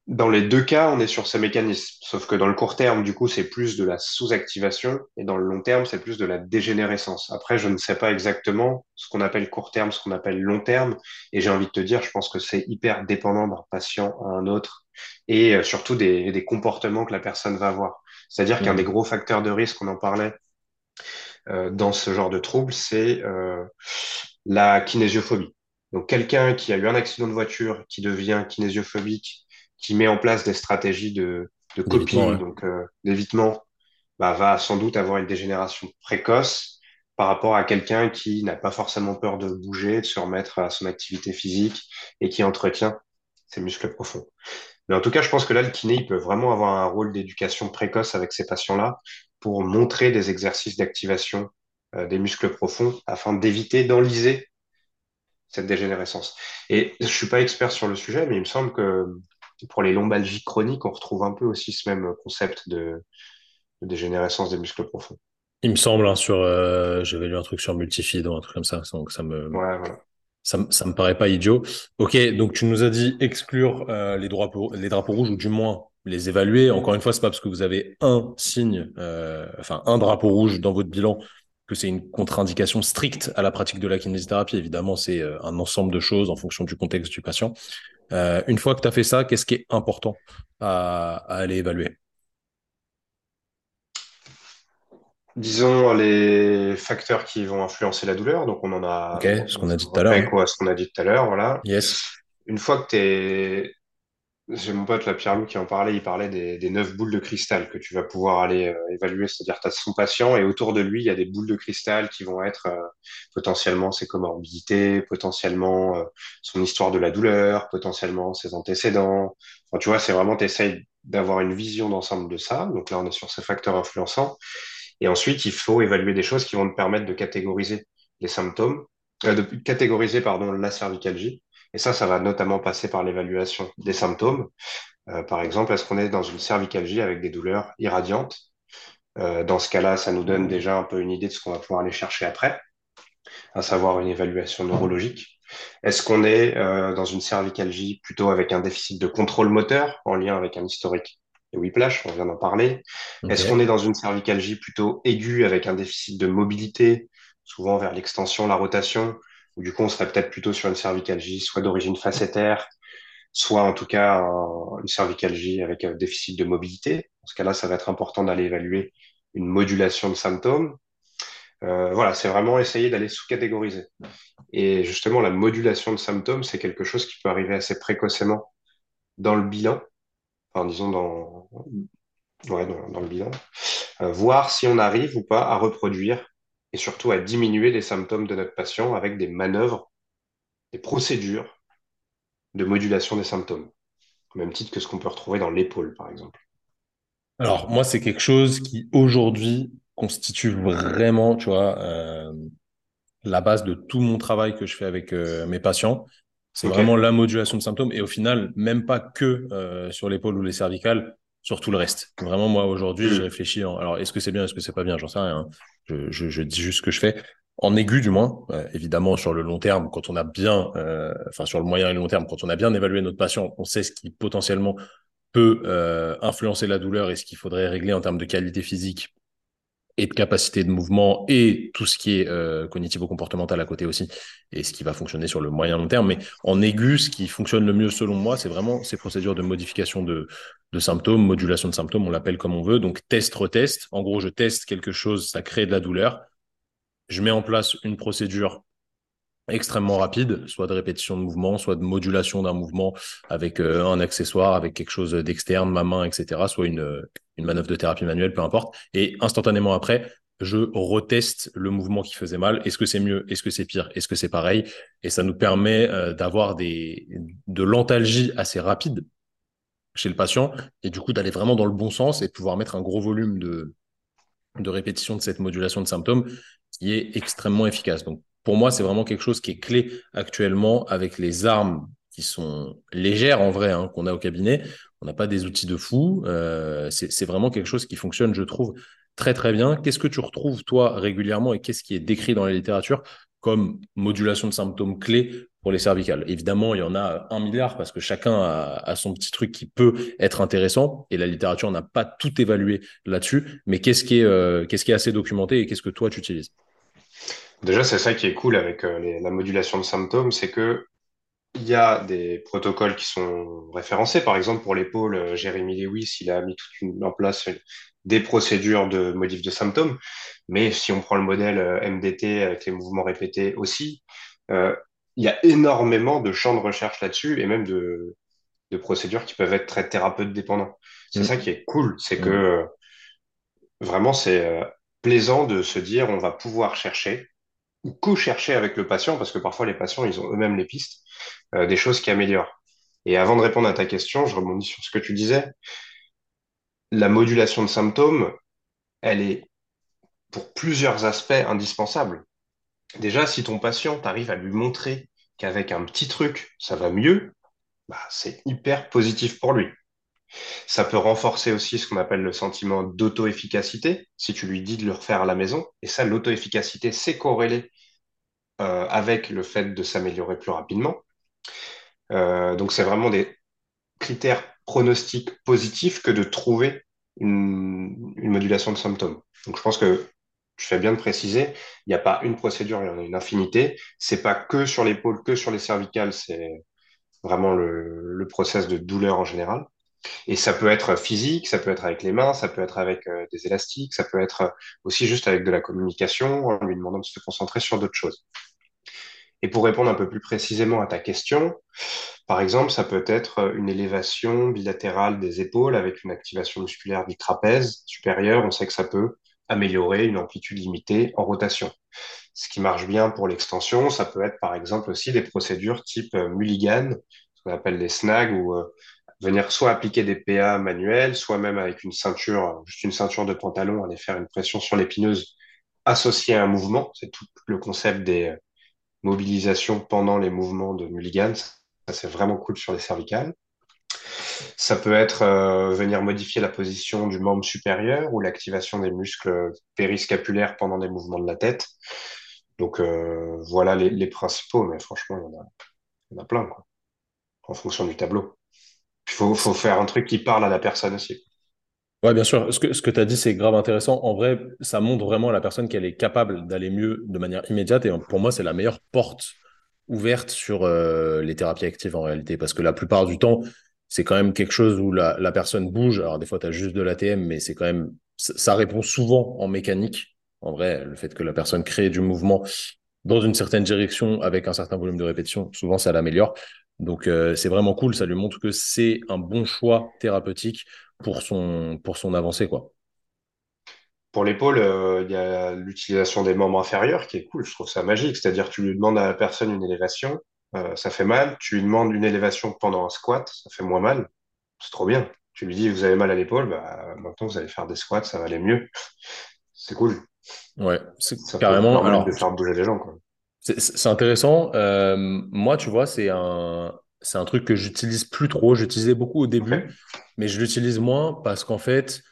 Dans les deux cas, on est sur ces mécanismes. Sauf que dans le court terme, du coup, c'est plus de la sous-activation et dans le long terme, c'est plus de la dégénérescence. Après, je ne sais pas exactement ce qu'on appelle court terme, ce qu'on appelle long terme. Et j'ai envie de te dire, je pense que c'est hyper dépendant d'un patient à un autre et euh, surtout des, des comportements que la personne va avoir. C'est-à-dire qu'un des Hmm. gros facteurs de risque, on en parlait euh, dans ce genre de trouble, c'est euh, la kinésiophobie. Donc quelqu'un qui a eu un accident de voiture, qui devient kinésiophobique, qui met en place des stratégies de, de coping, ouais. donc euh, d'évitement, bah, va sans doute avoir une dégénération précoce par rapport à quelqu'un qui n'a pas forcément peur de bouger, de se remettre à son activité physique et qui entretient ses muscles profonds. Mais en tout cas, je pense que là, le kiné, il peut vraiment avoir un rôle d'éducation précoce avec ces patients-là pour montrer des exercices d'activation euh, des muscles profonds afin d'éviter d'enliser cette dégénérescence. Et je suis pas expert sur le sujet, mais il me semble que pour les lombalgies chroniques, on retrouve un peu aussi ce même concept de, de dégénérescence des muscles profonds. Il me semble, hein, sur, euh, j'avais lu un truc sur Multifid ou un truc comme ça, donc ça me, Ouais, ça, me- ça me paraît pas idiot. Ok, donc tu nous as dit exclure euh, les drapeaux, les drapeaux rouges ou du moins les évaluer. Encore une fois, c'est pas parce que vous avez un signe, euh, enfin un drapeau rouge dans votre bilan que c'est une contre-indication stricte à la pratique de la kinésithérapie. Évidemment, c'est un ensemble de choses en fonction du contexte du patient. Euh, une fois que tu as fait ça, qu'est-ce qui est important à, à aller évaluer? Disons les facteurs qui vont influencer la douleur. Donc, on en Ok, a, on, ce on qu'on a dit tout à l'heure. hein. quoi, ce qu'on a dit tout à l'heure, voilà. Yes. Une fois que t'es, J'ai mon pote, la Pierre-Loup, qui en parlait. Il parlait des, neuf boules de cristal que tu vas pouvoir aller euh, évaluer. C'est-à-dire, tu as son patient et autour de lui, il y a des boules de cristal qui vont être euh, potentiellement ses comorbidités, potentiellement euh, son histoire de la douleur, potentiellement ses antécédents. Enfin, tu vois, c'est vraiment, tu essayes d'avoir une vision d'ensemble de ça. Donc là, on est sur ces facteurs influençants. Et ensuite, il faut évaluer des choses qui vont te permettre de catégoriser les symptômes, de catégoriser, pardon, la cervicalgie. Et ça, ça va notamment passer par l'évaluation des symptômes. Euh, par exemple, est-ce qu'on est dans une cervicalgie avec des douleurs irradiantes? Euh, dans ce cas-là, ça nous donne déjà un peu une idée de ce qu'on va pouvoir aller chercher après, à savoir une évaluation neurologique. Est-ce qu'on est euh, dans une cervicalgie plutôt avec un déficit de contrôle moteur en lien avec un historique de whiplash, on vient d'en parler. Est-ce qu'on est dans une cervicalgie plutôt aiguë avec un déficit de mobilité, souvent vers l'extension, la rotation, du coup on serait peut-être plutôt sur une cervicalgie soit d'origine facétaire, soit en tout cas un- une cervicalgie avec un déficit de mobilité. Dans ce cas-là, ça va être important d'aller évaluer une modulation de symptômes. Euh, voilà, c'est vraiment essayer d'aller sous-catégoriser. Et justement, la modulation de symptômes, c'est quelque chose qui peut arriver assez précocement dans le bilan, enfin disons dans, ouais, dans, dans le bilan, Euh, voir si on arrive ou pas à reproduire et surtout à diminuer les symptômes de notre patient avec des manœuvres, des procédures de modulation des symptômes, au même titre que ce qu'on peut retrouver dans l'épaule, par exemple. Alors, moi, c'est quelque chose qui, aujourd'hui, constitue vraiment, tu vois, euh, la base de tout mon travail que je fais avec euh, mes patients. C'est vraiment la modulation de symptômes et au final, même pas que euh, sur l'épaule ou les cervicales, sur tout le reste. Vraiment, moi, aujourd'hui, je Hmm. réfléchis en... Alors, est-ce que c'est bien, est-ce que c'est pas bien? J'en sais rien. Je dis juste ce que je fais. En aigu, du moins, Euh, évidemment, sur le long terme, quand on a bien, euh, enfin, sur le moyen et le long terme, quand on a bien évalué notre patient, on sait ce qui potentiellement peut euh, influencer la douleur et ce qu'il faudrait régler en termes de qualité physique et de capacité de mouvement et tout ce qui est euh, cognitivo-comportemental à côté aussi et ce qui va fonctionner sur le moyen long terme. Mais en aigu, ce qui fonctionne le mieux selon moi, c'est vraiment ces procédures de modification de, symptômes, modulation de symptômes, on l'appelle comme on veut. Donc test, retest. En gros, je teste quelque chose, ça crée de la douleur. Je mets en place une procédure extrêmement rapide, soit de répétition de mouvement, soit de modulation d'un mouvement avec euh, un accessoire, avec quelque chose d'externe, ma main, etc., soit une, une manœuvre de thérapie manuelle, peu importe. Et instantanément après, je reteste le mouvement qui faisait mal. Est-ce que c'est mieux? Est-ce que c'est pire? Est-ce que c'est pareil? Et ça nous permet euh, d'avoir des, de l'antalgie assez rapide chez le patient et du coup d'aller vraiment dans le bon sens et de pouvoir mettre un gros volume de, de répétition de cette modulation de symptômes qui est extrêmement efficace. Donc, pour moi, c'est vraiment quelque chose qui est clé actuellement avec les armes qui sont légères en vrai hein, qu'on a au cabinet. On n'a pas des outils de fou. Euh, c'est vraiment quelque chose qui fonctionne, je trouve, très très bien. Qu'est-ce que tu retrouves, toi, régulièrement et qu'est-ce qui est décrit dans la littérature comme modulation de symptômes clés pour les cervicales? Évidemment, il y en a un milliard parce que chacun a, son petit truc qui peut être intéressant et la littérature n'a pas tout évalué là-dessus. Mais qu'est-ce qui, est, euh, assez documenté et qu'est-ce que toi tu utilises? Déjà, c'est ça qui est cool avec euh, la modulation de symptômes, c'est que il y a des protocoles qui sont référencés. Par exemple, pour l'épaule, euh, Jérémy Lewis, il a mis toute une, en place des procédures de modif de symptômes. Mais si on prend le modèle MDT avec les mouvements répétés aussi, il y a énormément de champs de recherche là-dessus et même de, de, procédures qui peuvent être très thérapeutes dépendants. C'est mm. ça qui est cool, c'est mm. que euh, vraiment c'est euh, plaisant de se dire on va pouvoir chercher ou co-chercher avec le patient parce que parfois les patients ils ont eux-mêmes les pistes euh, des choses qui améliorent. Et avant de répondre à ta question, je rebondis sur ce que tu disais. La modulation de symptômes, elle est pour plusieurs aspects indispensable. Déjà, si ton patient, t'arrive à lui montrer qu'avec un petit truc, ça va mieux, bah, c'est hyper positif pour lui. Ça peut renforcer aussi ce qu'on appelle le sentiment d'auto-efficacité, si tu lui dis de le refaire à la maison. Et ça, l'auto-efficacité, c'est corrélé euh, avec le fait de s'améliorer plus rapidement. Euh, donc, c'est vraiment des critères pronostiques positifs que de trouver une, modulation de symptômes. Donc, je pense que je fais bien de préciser, il n'y a pas une procédure, il y en a une infinité. C'est pas que sur l'épaule, que sur les cervicales, c'est vraiment le, le process de douleur en général. Et ça peut être physique, ça peut être avec les mains, ça peut être avec euh, des élastiques, ça peut être aussi juste avec de la communication, en lui demandant de se concentrer sur d'autres choses. Et pour répondre un peu plus précisément à ta question, par exemple, ça peut être une élévation bilatérale des épaules avec une activation musculaire du trapèze supérieur. On sait que ça peut améliorer une amplitude limitée en rotation. Ce qui marche bien pour l'extension, ça peut être par exemple aussi des procédures type euh, Mulligan, ce qu'on appelle les snags, ou euh, venir soit appliquer des PA manuels, soit même avec une ceinture, juste une ceinture de pantalon, aller faire une pression sur l'épineuse associée à un mouvement. C'est tout le concept des mobilisations pendant les mouvements de Mulligan. Ça, c'est vraiment cool sur les cervicales. Ça peut être euh, venir modifier la position du membre supérieur ou l'activation des muscles périscapulaires pendant des mouvements de la tête. Donc euh, voilà les, principaux, mais franchement, il y en a, plein, quoi, en fonction du tableau. Il faut, faire un truc qui parle à la personne aussi. Ouais, bien sûr. Ce que, ce que tu as dit, c'est grave intéressant. En vrai, ça montre vraiment à la personne qu'elle est capable d'aller mieux de manière immédiate. Et pour moi, c'est la meilleure porte ouverte sur euh, les thérapies actives en réalité. Parce que la plupart du temps, c'est quand même quelque chose où la, personne bouge. Alors, des fois, tu as juste de l'ATM, mais c'est quand même, ça répond souvent en mécanique. En vrai, le fait que la personne crée du mouvement dans une certaine direction avec un certain volume de répétition, souvent, ça l'améliore. Donc, euh, c'est vraiment cool. Ça lui montre que c'est un bon choix thérapeutique pour son, pour son avancée, quoi. Pour l'épaule, euh, il y a l'utilisation des membres inférieurs qui est cool. Je trouve ça magique. C'est-à-dire, tu lui demandes à la personne une élévation euh, ça fait mal. Tu lui demandes une élévation pendant un squat, ça fait moins mal. C'est trop bien. Tu lui dis, vous avez mal à l'épaule, bah, maintenant vous allez faire des squats, ça va aller mieux. C'est cool. Ouais, c'est carrément. Alors, de faire bouger les gens, quoi. C'est intéressant. Euh, moi, tu vois, c'est un, c'est un truc que j'utilise plus trop. J'utilisais beaucoup au début, mais je l'utilise moins parce qu'en fait,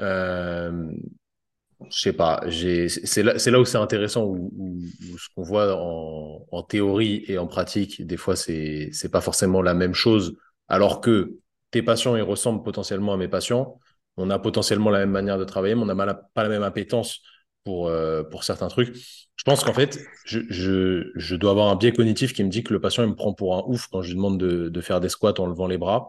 euh, je sais pas, c'est là, là, où c'est intéressant, où, ce qu'on voit en, en, théorie et en pratique, des fois, c'est pas forcément la même chose, alors que tes patients, ils ressemblent potentiellement à mes patients. On a potentiellement la même manière de travailler, mais on n'a pas la même appétence pour, euh, pour certains trucs. Je pense qu'en fait, je, dois avoir un biais cognitif qui me dit que le patient, il me prend pour un ouf quand je lui demande de, faire des squats en levant les bras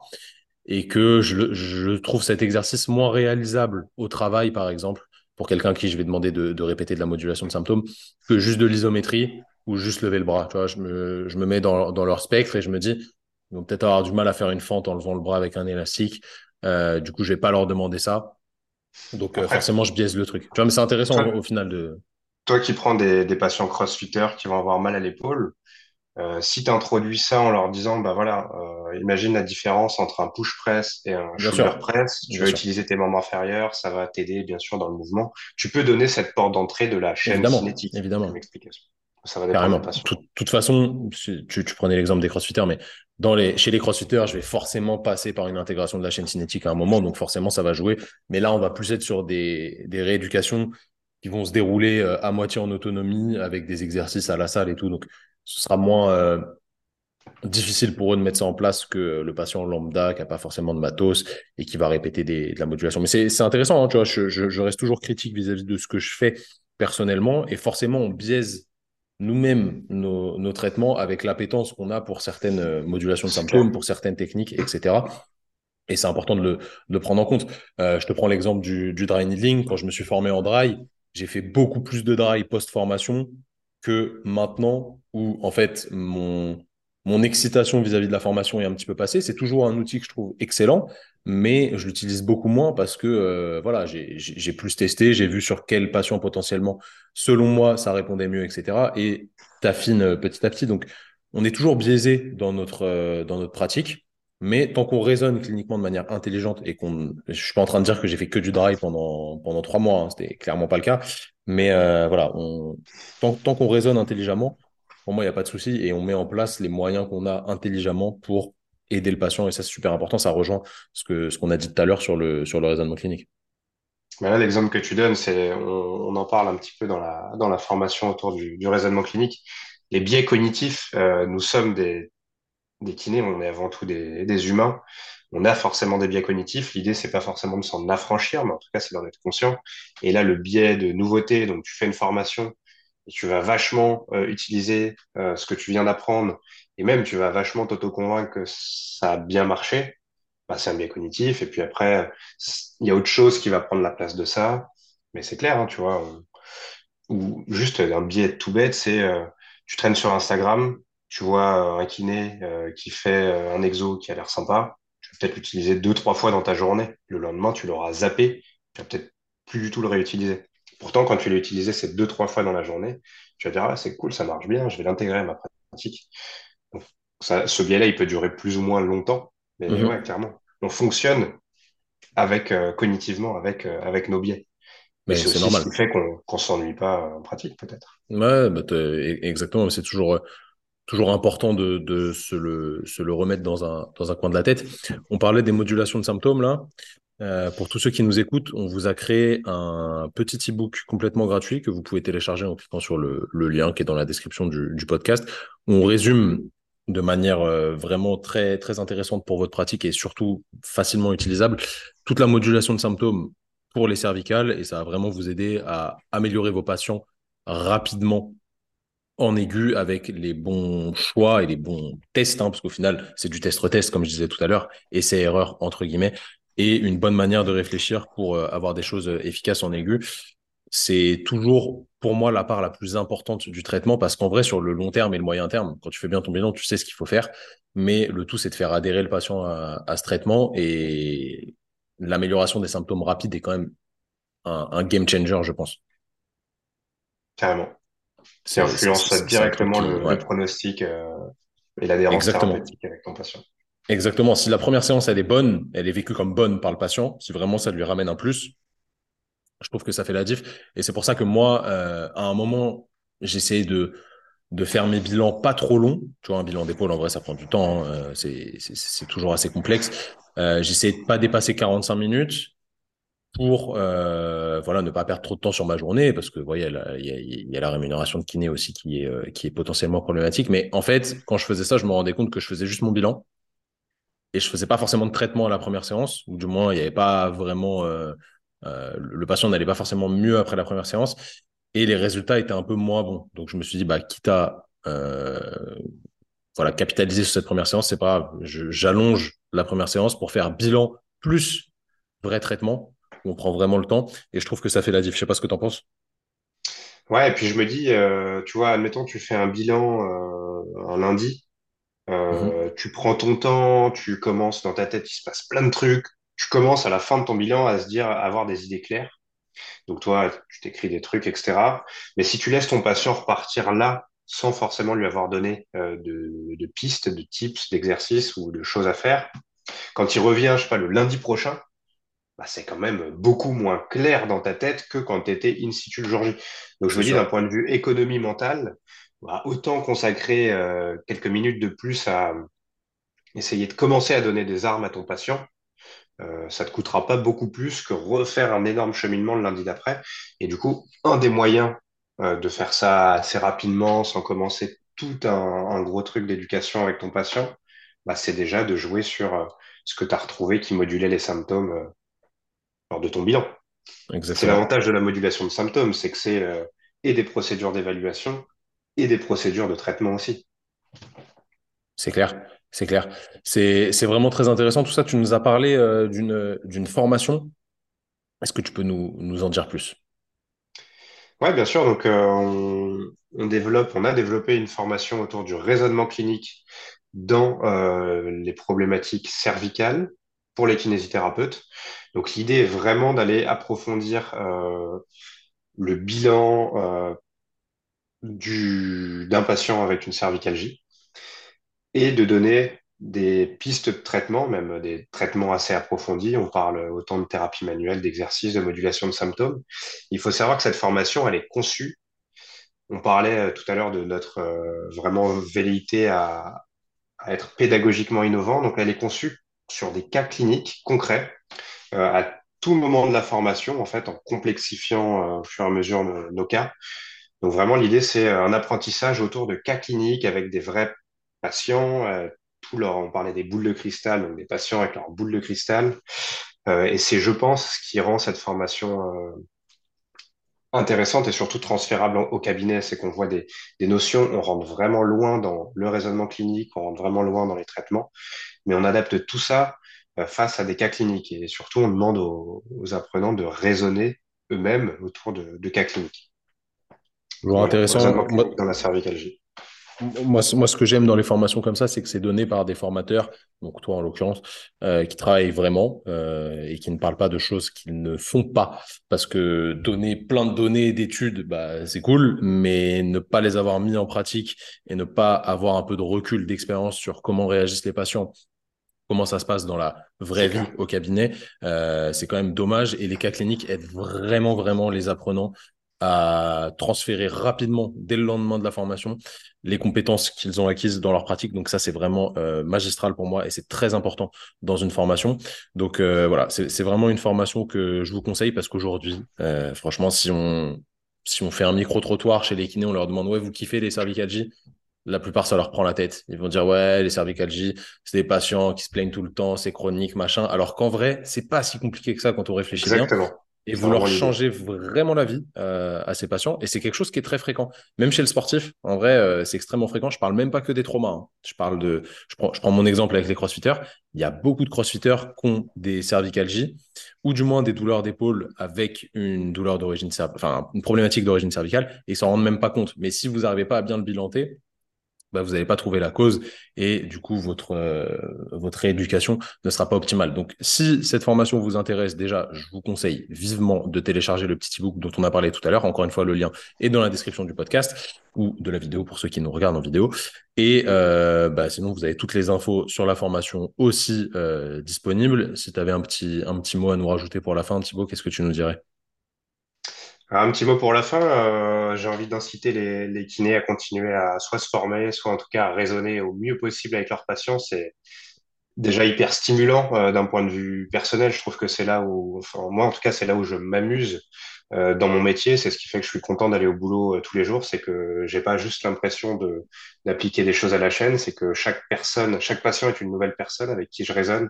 et que je, trouve cet exercice moins réalisable au travail, par exemple, pour quelqu'un qui je vais demander de, répéter de la modulation de symptômes que juste de l'isométrie ou juste lever le bras. Tu vois, je me, mets dans, leur spectre et je me dis, ils vont peut-être avoir du mal à faire une fente en levant le bras avec un élastique. Euh, du coup, je vais pas leur demander ça. Donc, euh, forcément, je biaise le truc. Tu vois, mais c'est intéressant au, final de. Toi qui prends des, des patients crossfitters qui vont avoir mal à l'épaule, euh, si tu introduis ça en leur disant, bah voilà, euh, imagine la différence entre un push press et un shoulder press, tu vas utiliser tes membres inférieurs, ça va t'aider bien sûr dans le mouvement. Tu peux donner cette porte d'entrée de la chaîne évidemment, cinétique. Évidemment. Explication. Ça va Carrément. De toute façon, tu, tu prenais l'exemple des crossfitters, mais dans les, chez les crossfitters, je vais forcément passer par une intégration de la chaîne cinétique à un moment, donc forcément ça va jouer. Mais là, on va plus être sur des, rééducations qui vont se dérouler euh, à moitié en autonomie avec des exercices à la salle et tout. Donc ce sera moins euh, difficile pour eux de mettre ça en place que le patient lambda qui n'a pas forcément de matos et qui va répéter de la modulation. Mais c'est intéressant, hein, tu vois, je, reste toujours critique vis-à-vis -vis de ce que je fais personnellement et forcément on biaise nous-mêmes nos, nos, traitements avec l'appétence qu'on a pour certaines euh, modulations de symptômes, pour certaines techniques, etc. Et c'est important de le, de le, prendre en compte. Euh, je te prends l'exemple du, du dry needling. Quand je me suis formé en dry, j'ai fait beaucoup plus de dry post-formation que maintenant où, en fait, mon, mon excitation vis-à-vis de la formation est un petit peu passée. C'est toujours un outil que je trouve excellent, mais je l'utilise beaucoup moins parce que euh, voilà, j'ai plus testé, j'ai vu sur quel patient potentiellement, selon moi, ça répondait mieux, etc. Et t'affines euh, petit à petit. Donc, on est toujours biaisé dans notre, euh, dans notre pratique. Mais tant qu'on raisonne cliniquement de manière intelligente et qu'on, je suis pas en train de dire que j'ai fait que du drive pendant pendant trois mois, hein, c'était clairement pas le cas. Mais voilà, tant, tant qu'on raisonne intelligemment, pour moi, il n'y a pas de souci et on met en place les moyens qu'on a intelligemment pour aider le patient. Et ça, c'est super important. Ça rejoint ce que ce qu'on a dit tout à l'heure sur le, sur le raisonnement clinique. Mais là, l'exemple que tu donnes, c'est, on, on, en parle un petit peu dans la, dans la formation autour du, du raisonnement clinique. Les biais cognitifs, euh, nous sommes des, des kinés, on est avant tout des, des humains. On a forcément des biais cognitifs. L'idée, c'est pas forcément de s'en affranchir, mais en tout cas, c'est d'en être conscient. Et là, le biais de nouveauté, donc tu fais une formation, tu vas vachement euh, utiliser euh, ce que tu viens d'apprendre et même tu vas vachement t'auto-convaincre que ça a bien marché, bah, c'est un biais cognitif. Et puis après, il y a autre chose qui va prendre la place de ça. Mais c'est clair, hein, tu vois. Ou juste un biais tout bête, c'est euh, tu traînes sur Instagram, tu vois un kiné qui fait un exo qui a l'air sympa, tu vas peut-être l'utiliser deux, trois fois dans ta journée. Le lendemain, tu l'auras zappé, tu vas peut-être plus du tout le réutiliser. Pourtant, quand tu l'as utilisé ces deux, trois fois dans la journée, tu vas dire, ah, c'est cool, ça marche bien, je vais l'intégrer à ma pratique. Donc, ça, ce biais-là, il peut durer plus ou moins longtemps, mais mm -hmm. ouais, clairement. On fonctionne avec, euh, cognitivement avec, euh, avec nos biais. Mais c'est aussi normal. ce qui fait qu'on qu s'ennuie pas en pratique, peut-être. Ouais, bah exactement. C'est toujours, toujours important de, de se, le, se le remettre dans un, dans un coin de la tête. On parlait des modulations de symptômes, là. Euh, pour tous ceux qui nous écoutent, on vous a créé un petit e-book complètement gratuit que vous pouvez télécharger en cliquant sur le, lien qui est dans la description du, du podcast. On résume de manière euh, vraiment très très intéressante pour votre pratique et surtout facilement utilisable toute la modulation de symptômes pour les cervicales et ça va vraiment vous aider à améliorer vos patients rapidement en aigu avec les bons choix et les bons tests, hein, parce qu'au final, c'est du test-retest, comme je disais tout à l'heure, et c'est erreur, entre guillemets et une bonne manière de réfléchir pour euh, avoir des choses euh, efficaces en aigu. C'est toujours pour moi la part la plus importante du traitement parce qu'en vrai, sur le long terme et le moyen terme, quand tu fais bien ton bilan, tu sais ce qu'il faut faire. Mais le tout, c'est de faire adhérer le patient à, à ce traitement et l'amélioration des symptômes rapides est quand même un, un game changer, je pense. Carrément. Ça influence directement le, ouais. le, pronostic euh, et l'adhérence thérapeutique avec ton patient. Exactement. Si la première séance, elle est bonne, elle est vécue comme bonne par le patient, si vraiment ça lui ramène un plus, je trouve que ça fait la diff. Et c'est pour ça que moi, euh, à un moment, j'essaie de, faire mes bilans pas trop longs. Tu vois, un bilan d'épaule, en vrai, ça prend du temps. Hein. Euh, c'est toujours assez complexe. Euh, j'essaie de pas dépasser 45 minutes pour voilà ne pas perdre trop de temps sur ma journée parce que vous voyez il y, y a la rémunération de kiné aussi qui est qui est potentiellement problématique mais en fait quand je faisais ça je me rendais compte que je faisais juste mon bilan et je faisais pas forcément de traitement à la première séance, ou du moins il n'y avait pas vraiment euh, euh, le patient n'allait pas forcément mieux après la première séance, et les résultats étaient un peu moins bons. Donc je me suis dit bah quitte à euh, voilà capitaliser sur cette première séance, c'est pas grave, j'allonge la première séance pour faire bilan plus vrai traitement. On prend vraiment le temps, et je trouve que ça fait la diff. Je sais pas ce que tu en penses. Ouais, et puis je me dis, tu vois, admettons, tu fais un bilan un lundi, euh, mmh. Tu prends ton temps, tu commences dans ta tête, il se passe plein de trucs. Tu commences à la fin de ton bilan à se dire, à avoir des idées claires. Donc toi, tu t'écris des trucs, etc. Mais si tu laisses ton patient repartir là, sans forcément lui avoir donné euh, de, de, pistes, de tips, d'exercices ou de choses à faire, quand il revient, je sais pas, le lundi prochain, bah, c'est quand même beaucoup moins clair dans ta tête que quand tu étais in situ le jour J. Donc je me dis, d'un point de vue économie mentale, bah, autant consacrer euh, quelques minutes de plus à, essayer de commencer à donner des armes à ton patient, euh, ça te coûtera pas beaucoup plus que refaire un énorme cheminement le lundi d'après. Et du coup, un des moyens euh, de faire ça assez rapidement, sans commencer tout un, un gros truc d'éducation avec ton patient, bah, c'est déjà de jouer sur ce que tu as retrouvé qui modulait les symptômes lors de ton bilan. C'est l'avantage de la modulation de symptômes, c'est que c'est et des procédures d'évaluation et des procédures de traitement aussi. C'est clair. C'est clair. C'est, vraiment très intéressant. Tout ça, tu nous as parlé euh, d'une, formation. Est-ce que tu peux nous, nous en dire plus? Ouais, bien sûr. Donc, euh, on, on développe, on a développé une formation autour du raisonnement clinique dans euh, les problématiques cervicales pour les kinésithérapeutes. Donc, l'idée est vraiment d'aller approfondir le bilan d'un patient avec une cervicalgie et de donner des pistes de traitement, même des traitements assez approfondis. On parle autant de thérapie manuelle, d'exercice, de modulation de symptômes. Il faut savoir que cette formation, elle est conçue. On parlait euh, tout à l'heure de notre euh, vraiment velléité à, être pédagogiquement innovant. Donc, elle est conçue sur des cas cliniques concrets euh, à tout moment de la formation, en fait, en complexifiant euh, au fur et à mesure nos cas. Donc, vraiment, l'idée, c'est un apprentissage autour de cas cliniques avec des vrais patients, euh, tout leur, on parlait des boules de cristal, donc des patients avec leurs boules de cristal. Euh, et c'est, je pense, ce qui rend cette formation euh, intéressante et surtout transférable au, au cabinet, c'est qu'on voit des, des notions, on rentre vraiment loin dans le raisonnement clinique, on rentre vraiment loin dans les traitements, mais on adapte tout ça euh, face à des cas cliniques. Et surtout, on demande aux, aux apprenants de raisonner eux-mêmes autour de, de cas cliniques. Toujours intéressant. Moi, dans la cervicalgie. moi, ce moi, ce que j'aime dans les formations comme ça, c'est que c'est donné par des formateurs, donc toi en l'occurrence, euh, qui travaillent vraiment euh, et qui ne parlent pas de choses qu'ils ne font pas. Parce que donner plein de données d'études, bah, c'est cool, mais ne pas les avoir mis en pratique et ne pas avoir un peu de recul, d'expérience sur comment réagissent les patients comment ça se passe dans la vraie vie au cabinet, euh, c'est quand même dommage. Et les cas cliniques aident vraiment, vraiment les apprenants à transférer rapidement, dès le lendemain de la formation, les compétences qu'ils ont acquises dans leur pratique. Donc ça, c'est vraiment euh, magistral pour moi et c'est très important dans une formation. Donc euh, voilà, c'est vraiment une formation que je vous conseille parce qu'aujourd'hui, euh, franchement, si on, si on fait un micro-trottoir chez les kinés, on leur demande, ouais, vous kiffez les cervicalgies? La plupart, ça leur prend la tête. Ils vont dire, ouais, les cervicalgies, c'est des patients qui se plaignent tout le temps, c'est chronique, machin. Alors qu'en vrai, c'est pas si compliqué que ça quand on réfléchit bien. Et C'est vous vraiment la vie euh, à ces patients. Et c'est quelque chose qui est très fréquent. Même chez le sportif, en vrai, euh, c'est extrêmement fréquent. Je parle même pas que des traumas. hein. Je parle de, je prends, je prends mon exemple avec les crossfitters. Il y a beaucoup de crossfitters qui ont des cervicalgies ou du moins des douleurs d'épaule avec une douleur d'origine, enfin, une problématique d'origine cervicale et ils s'en rendent même pas compte. Mais si vous n'arrivez pas à bien le bilanter, bah, vous n'allez pas trouver la cause et du coup votre euh, votre rééducation ne sera pas optimale. Donc si cette formation vous intéresse déjà, je vous conseille vivement de télécharger le petit ebook dont on a parlé tout à l'heure. Encore une fois, le lien est dans la description du podcast ou de la vidéo pour ceux qui nous regardent en vidéo. Et euh, bah, sinon, vous avez toutes les infos sur la formation aussi euh, disponibles. Si tu avais un petit un petit mot à nous rajouter pour la fin, Thibaut, qu'est-ce que tu nous dirais? Alors, un petit mot pour la fin. euh, j'ai envie d'inciter les, les kinés à continuer à soit se former, soit en tout cas à raisonner au mieux possible avec leurs patients. C'est déjà hyper stimulant euh, d'un point de vue personnel. Je trouve que c'est là où, enfin, moi en tout cas, c'est là où je m'amuse euh, dans mon métier. C'est ce qui fait que je suis content d'aller au boulot euh, tous les jours. C'est que j'ai pas juste l'impression de d'appliquer des choses à la chaîne. C'est que chaque personne, chaque patient est une nouvelle personne avec qui je raisonne.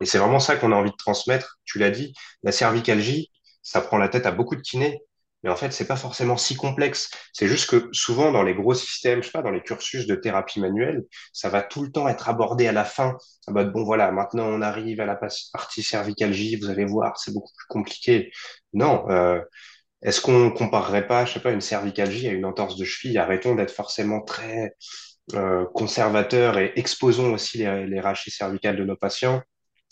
Et c'est vraiment ça qu'on a envie de transmettre. Tu l'as dit, la cervicalgie, ça prend la tête à beaucoup de kinés. Mais en fait, c'est pas forcément si complexe. C'est juste que souvent, dans les gros systèmes, je sais pas, dans les cursus de thérapie manuelle, ça va tout le temps être abordé à la fin. Ça va être bon, voilà, maintenant on arrive à la partie cervicalgie, vous allez voir, c'est beaucoup plus compliqué. Non, euh, est-ce qu'on comparerait pas, je sais pas, une cervicalgie à une entorse de cheville? Arrêtons d'être forcément très euh, conservateurs et exposons aussi les, les rachis cervicales de nos patients.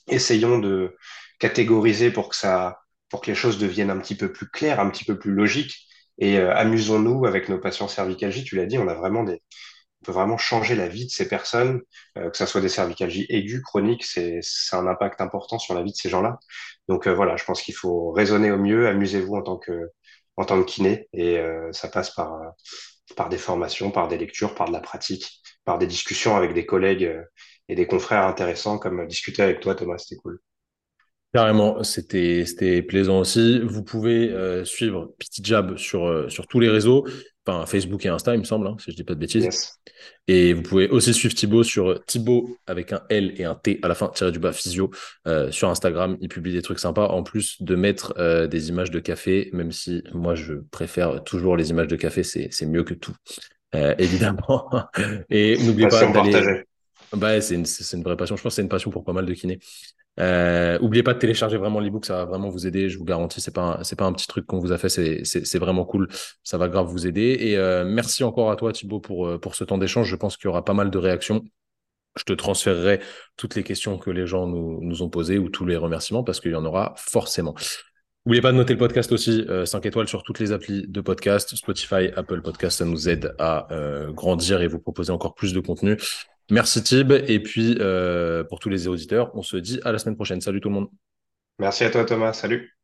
Essayons de catégoriser pour que ça, pour que les choses deviennent un petit peu plus claires, un petit peu plus logiques. Et euh, amusons-nous avec nos patients cervicalgie. Tu l'as dit, on a vraiment des, on peut vraiment changer la vie de ces personnes, euh, que ça soit des cervicalgies aiguës, chroniques, c'est, un impact important sur la vie de ces gens-là. Donc euh, voilà, je pense qu'il faut raisonner au mieux, amusez-vous en tant que, en tant que kiné, et euh, ça passe par, par des formations, par des lectures, par de la pratique, par des discussions avec des collègues et des confrères intéressants comme discuter avec toi, Thomas. C'était cool. Carrément, c'était c'était plaisant aussi. Vous pouvez euh, suivre Petit Jab sur euh, sur tous les réseaux, enfin Facebook et Insta, il me semble, hein, si je dis pas de bêtises. Yes. Et vous pouvez aussi suivre Thibaut sur Thibaut avec un L et un T à la fin, tiré du bas physio, euh, sur Instagram. Il publie des trucs sympas, en plus de mettre des images de café, même si moi je préfère toujours les images de café, c'est c'est mieux que tout, évidemment. Et n'oubliez pas d'aller. Bah, c'est une, c'est une vraie passion. Je pense que c'est une passion pour pas mal de kinés. Euh, oubliez pas de télécharger vraiment l'ebook, ça va vraiment vous aider. Je vous garantis, c'est pas c'est pas un petit truc qu'on vous a fait, c'est vraiment cool. Ça va grave vous aider. Et euh, merci encore à toi Thibaut pour euh, pour ce temps d'échange. Je pense qu'il y aura pas mal de réactions. Je te transférerai toutes les questions que les gens nous nous ont posées ou tous les remerciements parce qu'il y en aura forcément. N'oubliez pas de noter le podcast aussi, euh, 5 étoiles sur toutes les applis de podcast, Spotify, Apple Podcast, ça nous aide à euh, grandir et vous proposer encore plus de contenu. Merci Tib, et puis euh, pour tous les auditeurs, on se dit à la semaine prochaine. Salut tout le monde. Merci à toi, Thomas. Salut.